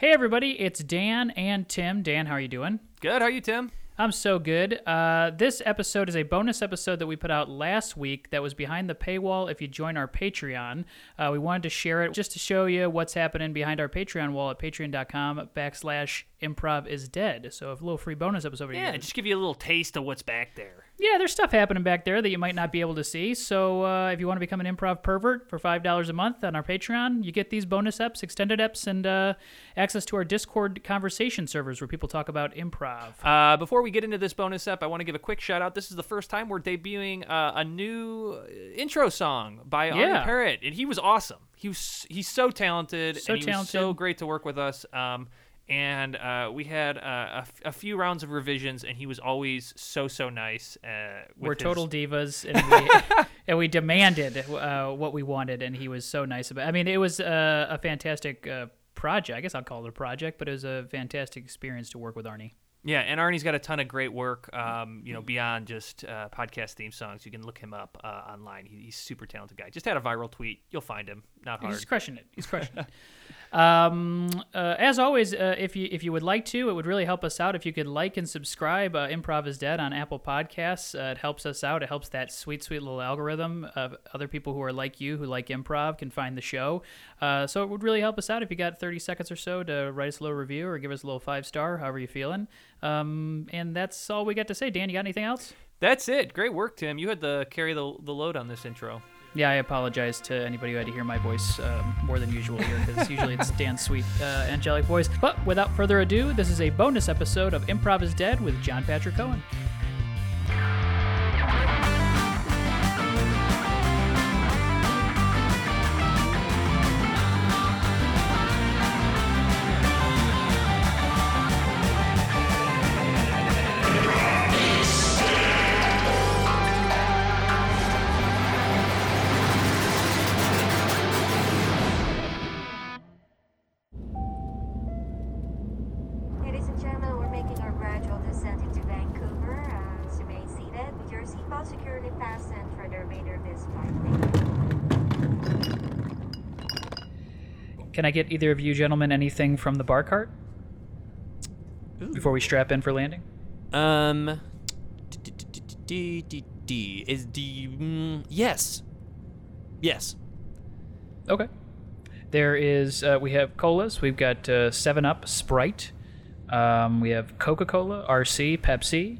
Hey everybody, it's Dan and Tim. Dan, how are you doing? Good. How are you, Tim? I'm so good. Uh, this episode is a bonus episode that we put out last week that was behind the paywall if you join our Patreon. Uh, we wanted to share it just to show you what's happening behind our Patreon wall at patreon.com backslash improv is dead. So a little free bonus episode for Yeah, you. just give you a little taste of what's back there. Yeah, there's stuff happening back there that you might not be able to see. So uh, if you want to become an improv pervert for five dollars a month on our Patreon, you get these bonus eps, extended eps, and uh, access to our Discord conversation servers where people talk about improv. Uh, before we get into this bonus up, I want to give a quick shout out. This is the first time we're debuting uh, a new uh, intro song by Yeah. Arnie Parrott, and he was awesome. He was he's so talented, So and he was so great to work with us. Um, and uh, we had uh, a, f- a few rounds of revisions, and he was always so so nice. Uh, We're his- total divas, and we, and we demanded uh, what we wanted, and he was so nice about. It. I mean, it was uh, a fantastic uh, project. I guess I'll call it a project, but it was a fantastic experience to work with Arnie. Yeah, and Arnie's got a ton of great work. Um, you know, beyond just uh, podcast theme songs, you can look him up uh, online. He, he's a super talented guy. Just had a viral tweet. You'll find him. Not hard. He's crushing it. He's crushing it. Um, uh, as always, uh, if you if you would like to, it would really help us out if you could like and subscribe. Uh, Improv is Dead on Apple Podcasts. Uh, it helps us out. It helps that sweet, sweet little algorithm of other people who are like you who like improv can find the show. Uh, so it would really help us out if you got 30 seconds or so to write us a little review or give us a little five star, however you're feeling. Um, and that's all we got to say. Dan, you got anything else? That's it. Great work, Tim. You had to carry the, the load on this intro. Yeah, I apologize to anybody who had to hear my voice um, more than usual here because usually it's Dan's sweet, uh, angelic voice. But without further ado, this is a bonus episode of Improv is Dead with John Patrick Cohen. Seated with your seatbelt securely fastened for the remainder of this flight. Can I get either of you gentlemen anything from the bar cart before we strap in for landing? Um, d- is D? Mm, yes, yes. Okay. There is, uh, we have colas. We've got uh, 7 Up, Sprite. Um, we have Coca Cola, RC, Pepsi.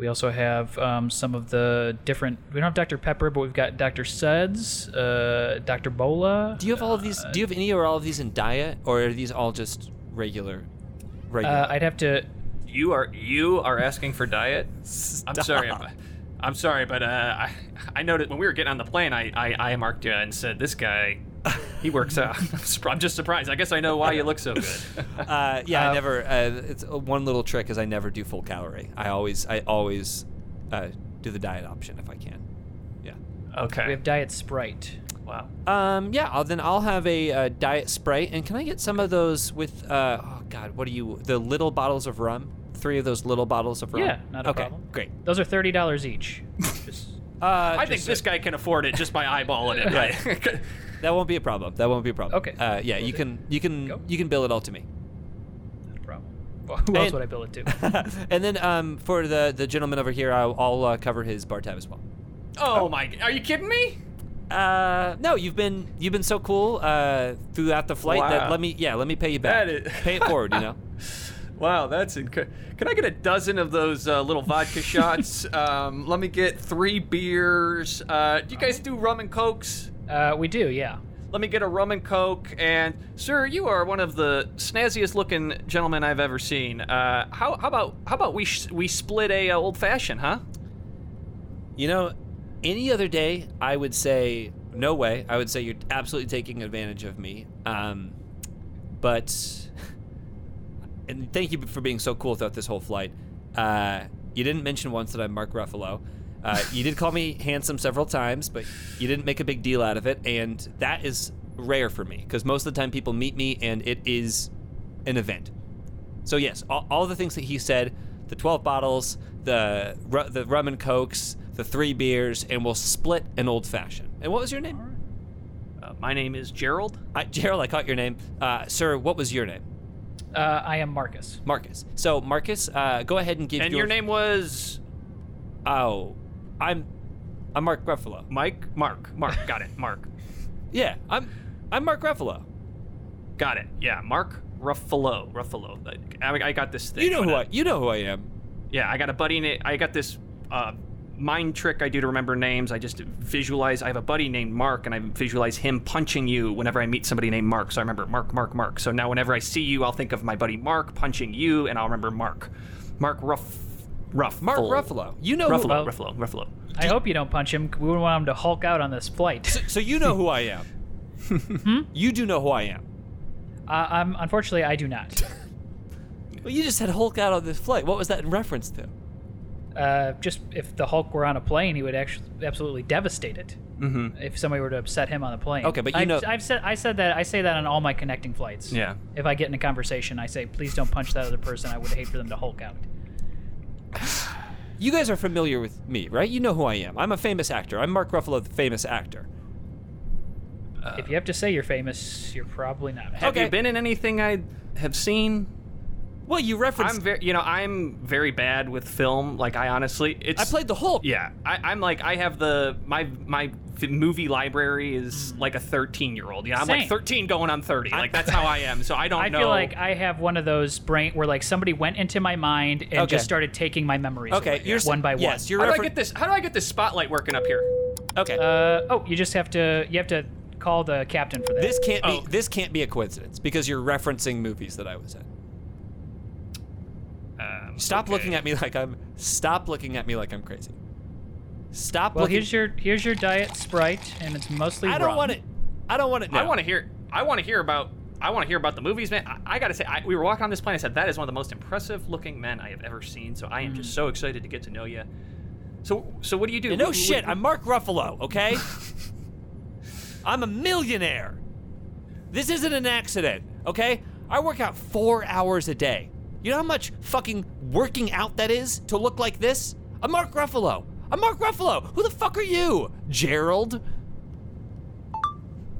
We also have um, some of the different, we don't have Dr. Pepper, but we've got Dr. Suds, uh, Dr. Bola. Do you have all of these? Do you have any or all of these in diet, or are these all just regular? Regular. Uh, I'd have to, You are you are asking for diet. I'm sorry. I'm, I'm sorry, but uh, I I noticed when we were getting on the plane, I I, I marked you and said this guy, he works out. I'm just surprised. I guess I know why you look so good. Uh, yeah, I never. Uh, it's uh, one little trick is I never do full calorie. I always, I always uh, do the diet option if I can. Yeah. Okay. we have Diet Sprite. wow. Um. Yeah. I'll, then I'll have a uh, diet sprite, and can I get some of those with? Uh, oh God, what are you? The little bottles of rum. Three of those little bottles of rum. Yeah, not a okay, problem. Great. Those are $30 each. Just- Uh, I think this guy can afford it just by eyeballing it. Right. That won't be a problem. That won't be a problem. Okay. Uh, yeah, you can you can Go. you can bill it all to me. not a problem. Well, who else And- would I bill it to? and then um, for the the gentleman over here, I'll, I'll uh, cover his bar tab as well. oh my! Are you kidding me? Uh, no, you've been you've been so cool uh, throughout the flight that let me yeah let me pay you back. Is- pay it forward, you know. Wow, that's incredible. Can I get a dozen of those uh, little vodka shots? um, let me get three beers. Uh, do you guys do rum and cokes? Uh, we do, yeah. Let me get a rum and coke. And sir, you are one of the snazziest looking gentlemen I've ever seen. Uh, how, how about how about we sh- we split a uh, old fashioned, huh? You know, any other day, I would say no way. I would say you're absolutely taking advantage of me. Um, but and thank you for being so cool throughout this whole flight. Uh, you didn't mention once that I'm Mark Ruffalo. Uh, you did call me handsome several times, but you didn't make a big deal out of it, and that is rare for me because most of the time people meet me and it is an event. So yes, all, all the things that he said, the 12 bottles, the the rum and cokes, the three beers, and we'll split an old fashioned. And what was your name? Uh, my name is Gerald. I, Gerald, I caught your name. Uh, sir, what was your name? Uh, I am Marcus. Marcus. So Marcus, uh, go ahead and give And your name was Oh, I'm I'm Mark Ruffalo. Mike? Mark. Mark. Got it. Mark. Yeah, I'm I'm Mark Ruffalo. Got it. Yeah, Mark Ruffalo. Ruffalo. I, I got this thing. You know who I uh, you know who I am. Yeah, I got a buddy. Na- I got this uh, mind trick I do to remember names. I just visualize. I have a buddy named Mark, and I visualize him punching you whenever I meet somebody named Mark. So I remember Mark, Mark, Mark. So now whenever I see you, I'll think of my buddy Mark punching you, and I'll remember Mark. Mark Ruff. Ruff. Mark Ruffalo. You know who Ruffalo. Ruffalo. Ruffalo. I hope you don't punch him. We wouldn't want him to hulk out on this flight. So you know who I am. You do know who I am. Uh, I'm unfortunately I do not. Well, you just said Hulk out on this flight. What was that in reference to? Uh, just if the Hulk were on a plane, he would actually absolutely devastate it. Mm-hmm. If somebody were to upset him on the plane. Okay, but you I've, know- I've said I said that I say that on all my connecting flights. Yeah. If I get in a conversation, I say, please don't punch that other person. I would hate for them to Hulk out. You guys are familiar with me, right? You know who I am. I'm a famous actor. I'm Mark Ruffalo, the famous actor. if you have to say you're famous, you're probably not. Have Okay. you been in anything I have seen? Well, you referenced. I'm very, you know, I'm very bad with film. Like I honestly, it's. I played the Hulk. Yeah, I, I'm like I have the my my movie library is like a 13 year old. Yeah, I'm like 13 going on 30. Like that's how I am. So I don't I know. feel like I have one of those brain where like somebody went into my mind and Okay. just started taking my memories Okay, away, you're one by yes, one. You're how do I get this? How do I get this spotlight working up here? Okay. Uh, oh, you just have to you have to call the captain for that. this can't be. oh. This can't be a coincidence because you're referencing movies that I was in. Stop okay. looking at me like I'm. Stop looking at me like I'm crazy. Stop well, looking. here's your here's your diet sprite, and it's mostly. I don't rum. want it. I don't want it. I want to hear. I want to hear about. I want to hear about the movies, man. I, I gotta say, I, we were walking on this plane. I said that is one of the most impressive looking men I have ever seen. So I am just mm. so excited to get to know you. So, so what do you do? No What- shit. what- I'm Mark Ruffalo. Okay. I'm a millionaire. This isn't an accident. Okay. I work out four hours a day. You know how much fucking working out that is to look like this? I'm Mark Ruffalo. I'm Mark Ruffalo. Who the fuck are you, Gerald?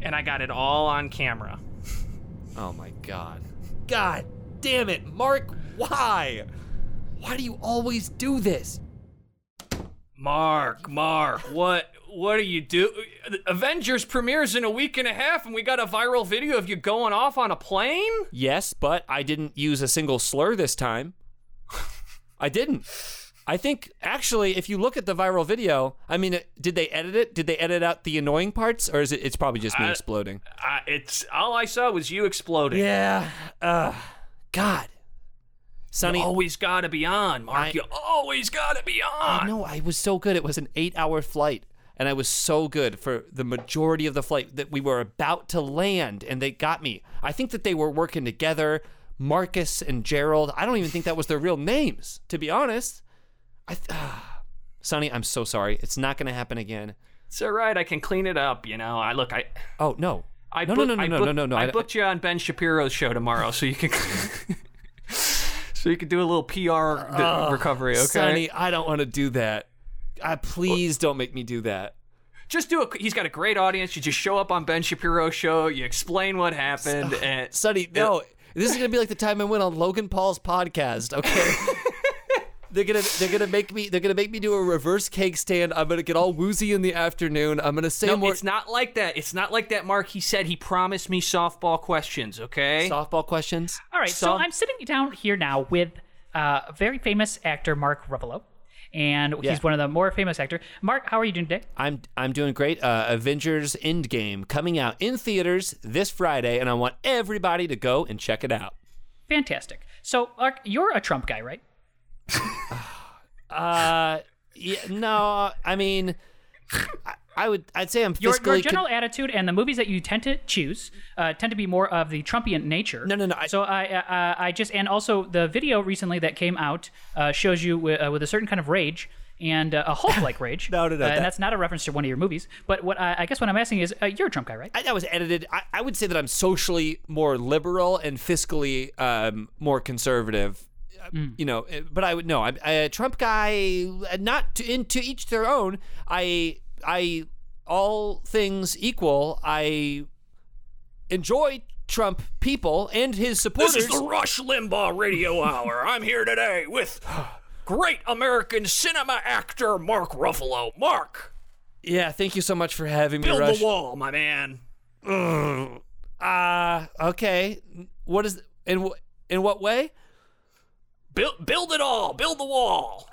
and I got it all on camera. Oh my god. God damn it, Mark. Why? Why do you always do this? Mark, Mark, what what are you do? Avengers premieres in a week and a half, and we got a viral video of you going off on a plane. Yes, but I didn't use a single slur this time. I didn't. I think actually, if you look at the viral video, I mean, did they edit it? Did they edit out the annoying parts, or is it? It's probably just me I- exploding. It's all I saw was you exploding. Yeah. Uh, God. Sonny, You always gotta be on, Mark. I- you always gotta be on. I know I was so good. It was an eight-hour flight, and I was so good for the majority of the flight that we were about to land, and they got me. I think that they were working together, Marcus and Gerald. I don't even think that was their real names, to be honest. I, th- Sonny, I'm so sorry. It's not going to happen again. It's all right. I can clean it up. You know. I look. I. Oh no. I no, book- no, no, I no, book- no, no, no, I, I- booked you on Ben Shapiro's show tomorrow, so you can. so you can do a little PR d- recovery. Okay. Sonny, I don't want to do that. Uh, please don't make me do that. Just do a. He's got a great audience. You just show up on Ben Shapiro's show. You explain what happened, and Sonny, no. This is gonna be like the time I went on Logan Paul's podcast. Okay. they're gonna they're gonna make me they're gonna make me do a reverse cake stand. I'm gonna get all woozy in the afternoon. I'm gonna say No, more it's not like that. It's not like that, Mark. He said he promised me softball questions, okay? softball questions. All right, so So- I'm sitting down here now with uh, a very famous actor, Mark Ruffalo, and Yeah. he's one of the more famous actors. Mark, how are you doing today? I'm I'm doing great. Uh, Avengers Endgame coming out in theaters this Friday, and I want everybody to go and check it out. Fantastic. So, Mark, you're a Trump guy, right? Uh, yeah, no, I mean, I, I would I'd say I'm Your, your con- general attitude and the movies that you tend to choose uh, tend to be more of the Trumpian nature. No, no, no, I- so I, uh, I just and also the video recently that came out uh, shows you wi- uh, with a certain kind of rage and uh, a Hulk-like rage. No, no, no, Uh, that- and that's not a reference to one of your movies. But what I, I guess what I'm asking is, uh, you're a Trump guy, right? I, that was edited. I, I would say that I'm socially more liberal and fiscally um, more conservative. Uh, You know, uh, but I would no. I'm a Trump guy. uh, Not to, in, to each their own. I I all things equal. I enjoy Trump people and his supporters. This is the Rush Limbaugh Radio Hour. I'm here today with great American cinema actor Mark Ruffalo. Mark, yeah, thank you so much for having me, build Rush. the wall, my man. Uh, okay. What is in in what way? Build, build it all. Build the wall.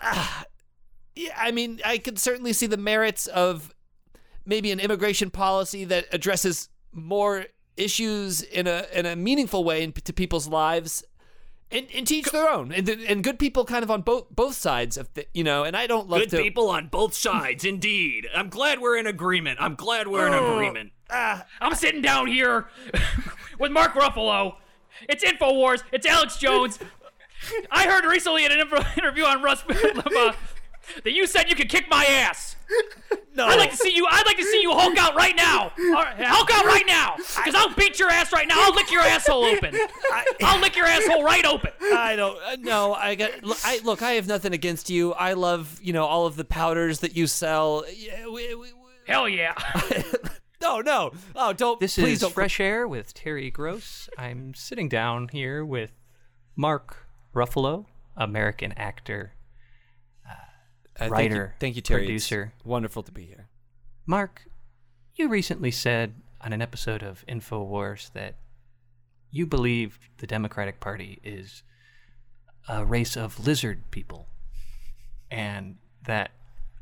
Yeah, I mean, I could certainly see the merits of maybe an immigration policy that addresses more issues in a in a meaningful way in, to people's lives, and, and teach their own, and and good people kind of on both both sides of the, you know. And I don't love Good to. people on both sides, indeed. I'm glad we're in agreement. I'm glad we're in oh, agreement. Ah. I'm sitting down here with Mark Ruffalo. It's Infowars. It's Alex Jones. I heard recently in an interview on Russ that you said you could kick my ass. No, I'd like to see you. I'd like to see you Hulk out right now. All right, Hulk out right now, because I'll beat your ass right now. I'll lick your asshole open. I'll lick your asshole right open. I don't. Uh, no, I got. Look I, look, I have nothing against you. I love you know all of the powders that you sell. Yeah, we, we, we- Hell yeah. no, no. Oh, don't. This please is don't. Fresh Air with Terry Gross. I'm sitting down here with Mark Ruffalo, American actor. Uh, thank you- writer, Thank you, Terry. It's producer. wonderful to be here. Mark, you recently said on an episode of InfoWars that you believe the Democratic Party is a race of lizard people and that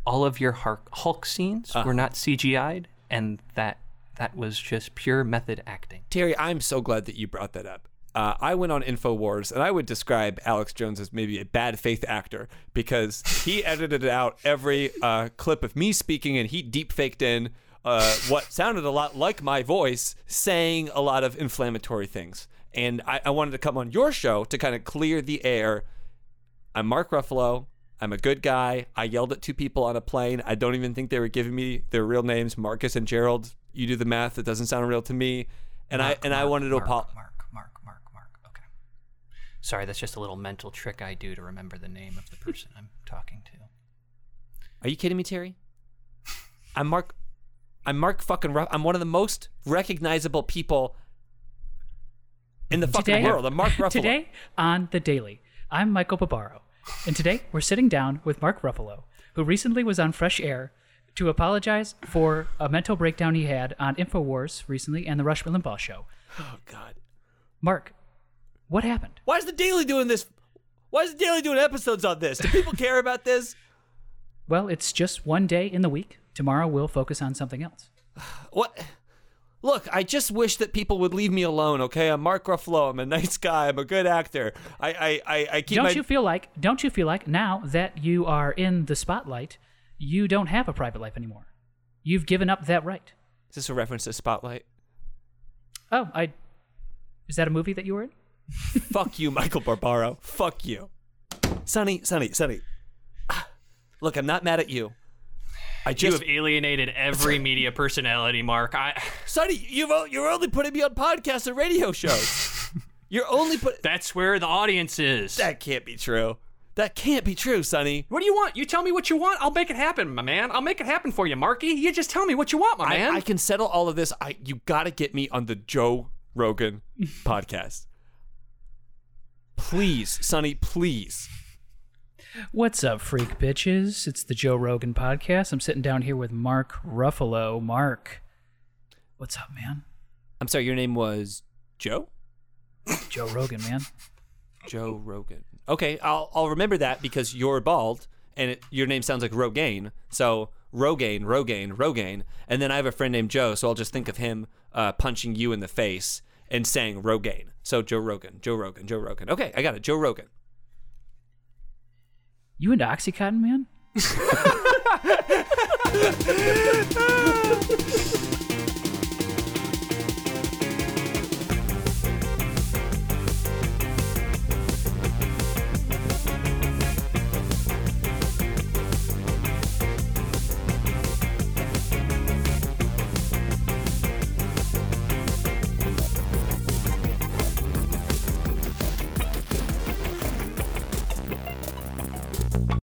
all of your Hulk, Hulk scenes were not CGI'd and that that was just pure method acting. Terry, I'm so glad that you brought that up. Uh, I went on InfoWars and I would describe Alex Jones as maybe a bad faith actor because he edited out every uh, clip of me speaking and he deep faked in uh, what sounded a lot like my voice saying a lot of inflammatory things. And I, I wanted to come on your show to kind of clear the air. I'm Mark Ruffalo. I'm a good guy. I yelled at two people on a plane. I don't even think they were giving me their real names, Marcus and Gerald. You do the math; it doesn't sound real to me. And I and I wanted to Mark, apologize. Mark, Mark, Mark, Mark. Okay. Sorry, that's just a little mental trick I do to remember the name of the person I'm talking to. Are you kidding me, Terry? I'm Mark. I'm Mark fucking Ruff. I'm one of the most recognizable people in the fucking Today- world. I'm Mark Ruffalo. Today on The Daily, I'm Michael Barbaro. And today we're sitting down with Mark Ruffalo, who recently was on Fresh Air to apologize for a mental breakdown he had on InfoWars recently and the Rush Limbaugh show. Oh God. Mark, what happened? Why is the Daily doing this? Why is the Daily doing episodes on this? Do people care about this? Well, it's just one day in the week. Tomorrow we'll focus on something else. What? Look, I just wish that people would leave me alone. Okay, I'm Mark Ruffalo. I'm a nice guy. I'm a good actor. I I I, I keep don't my. you feel like don't you feel like now that you are in the spotlight, you don't have a private life anymore? You've given up that right. is this a reference to Spotlight? Oh, I is that a movie that you were in? Fuck you, Michael Barbaro. Fuck you. Sonny, Sonny, Sonny. Ah, Look, I'm not mad at you. I just, you have alienated every media personality, Mark. I Sonny, you've you're only putting me on podcasts and radio shows. you're only put that's where the audience is. That can't be true. That can't be true, Sonny. What do you want? You tell me what you want. I'll make it happen, my man. I'll make it happen for you, Marky. You just tell me what you want, my man. I, I can settle all of this. I you got to get me on the Joe Rogan podcast. Please, Sonny, please. What's up, freak bitches? It's the Joe Rogan podcast. I'm sitting down here with Mark Ruffalo. Mark, what's up, man? I'm sorry, your name was Joe? Joe Rogan, man. Joe Rogan. Okay, I'll I'll remember that because you're bald and it, your name sounds like Rogaine. So Rogaine, Rogaine, Rogaine, and then I have a friend named Joe, so I'll just think of him uh, punching you in the face and saying Rogaine. So Joe Rogan, Joe Rogan, Joe Rogan. Okay, I got it. Joe Rogan. You into Oxycontin, man?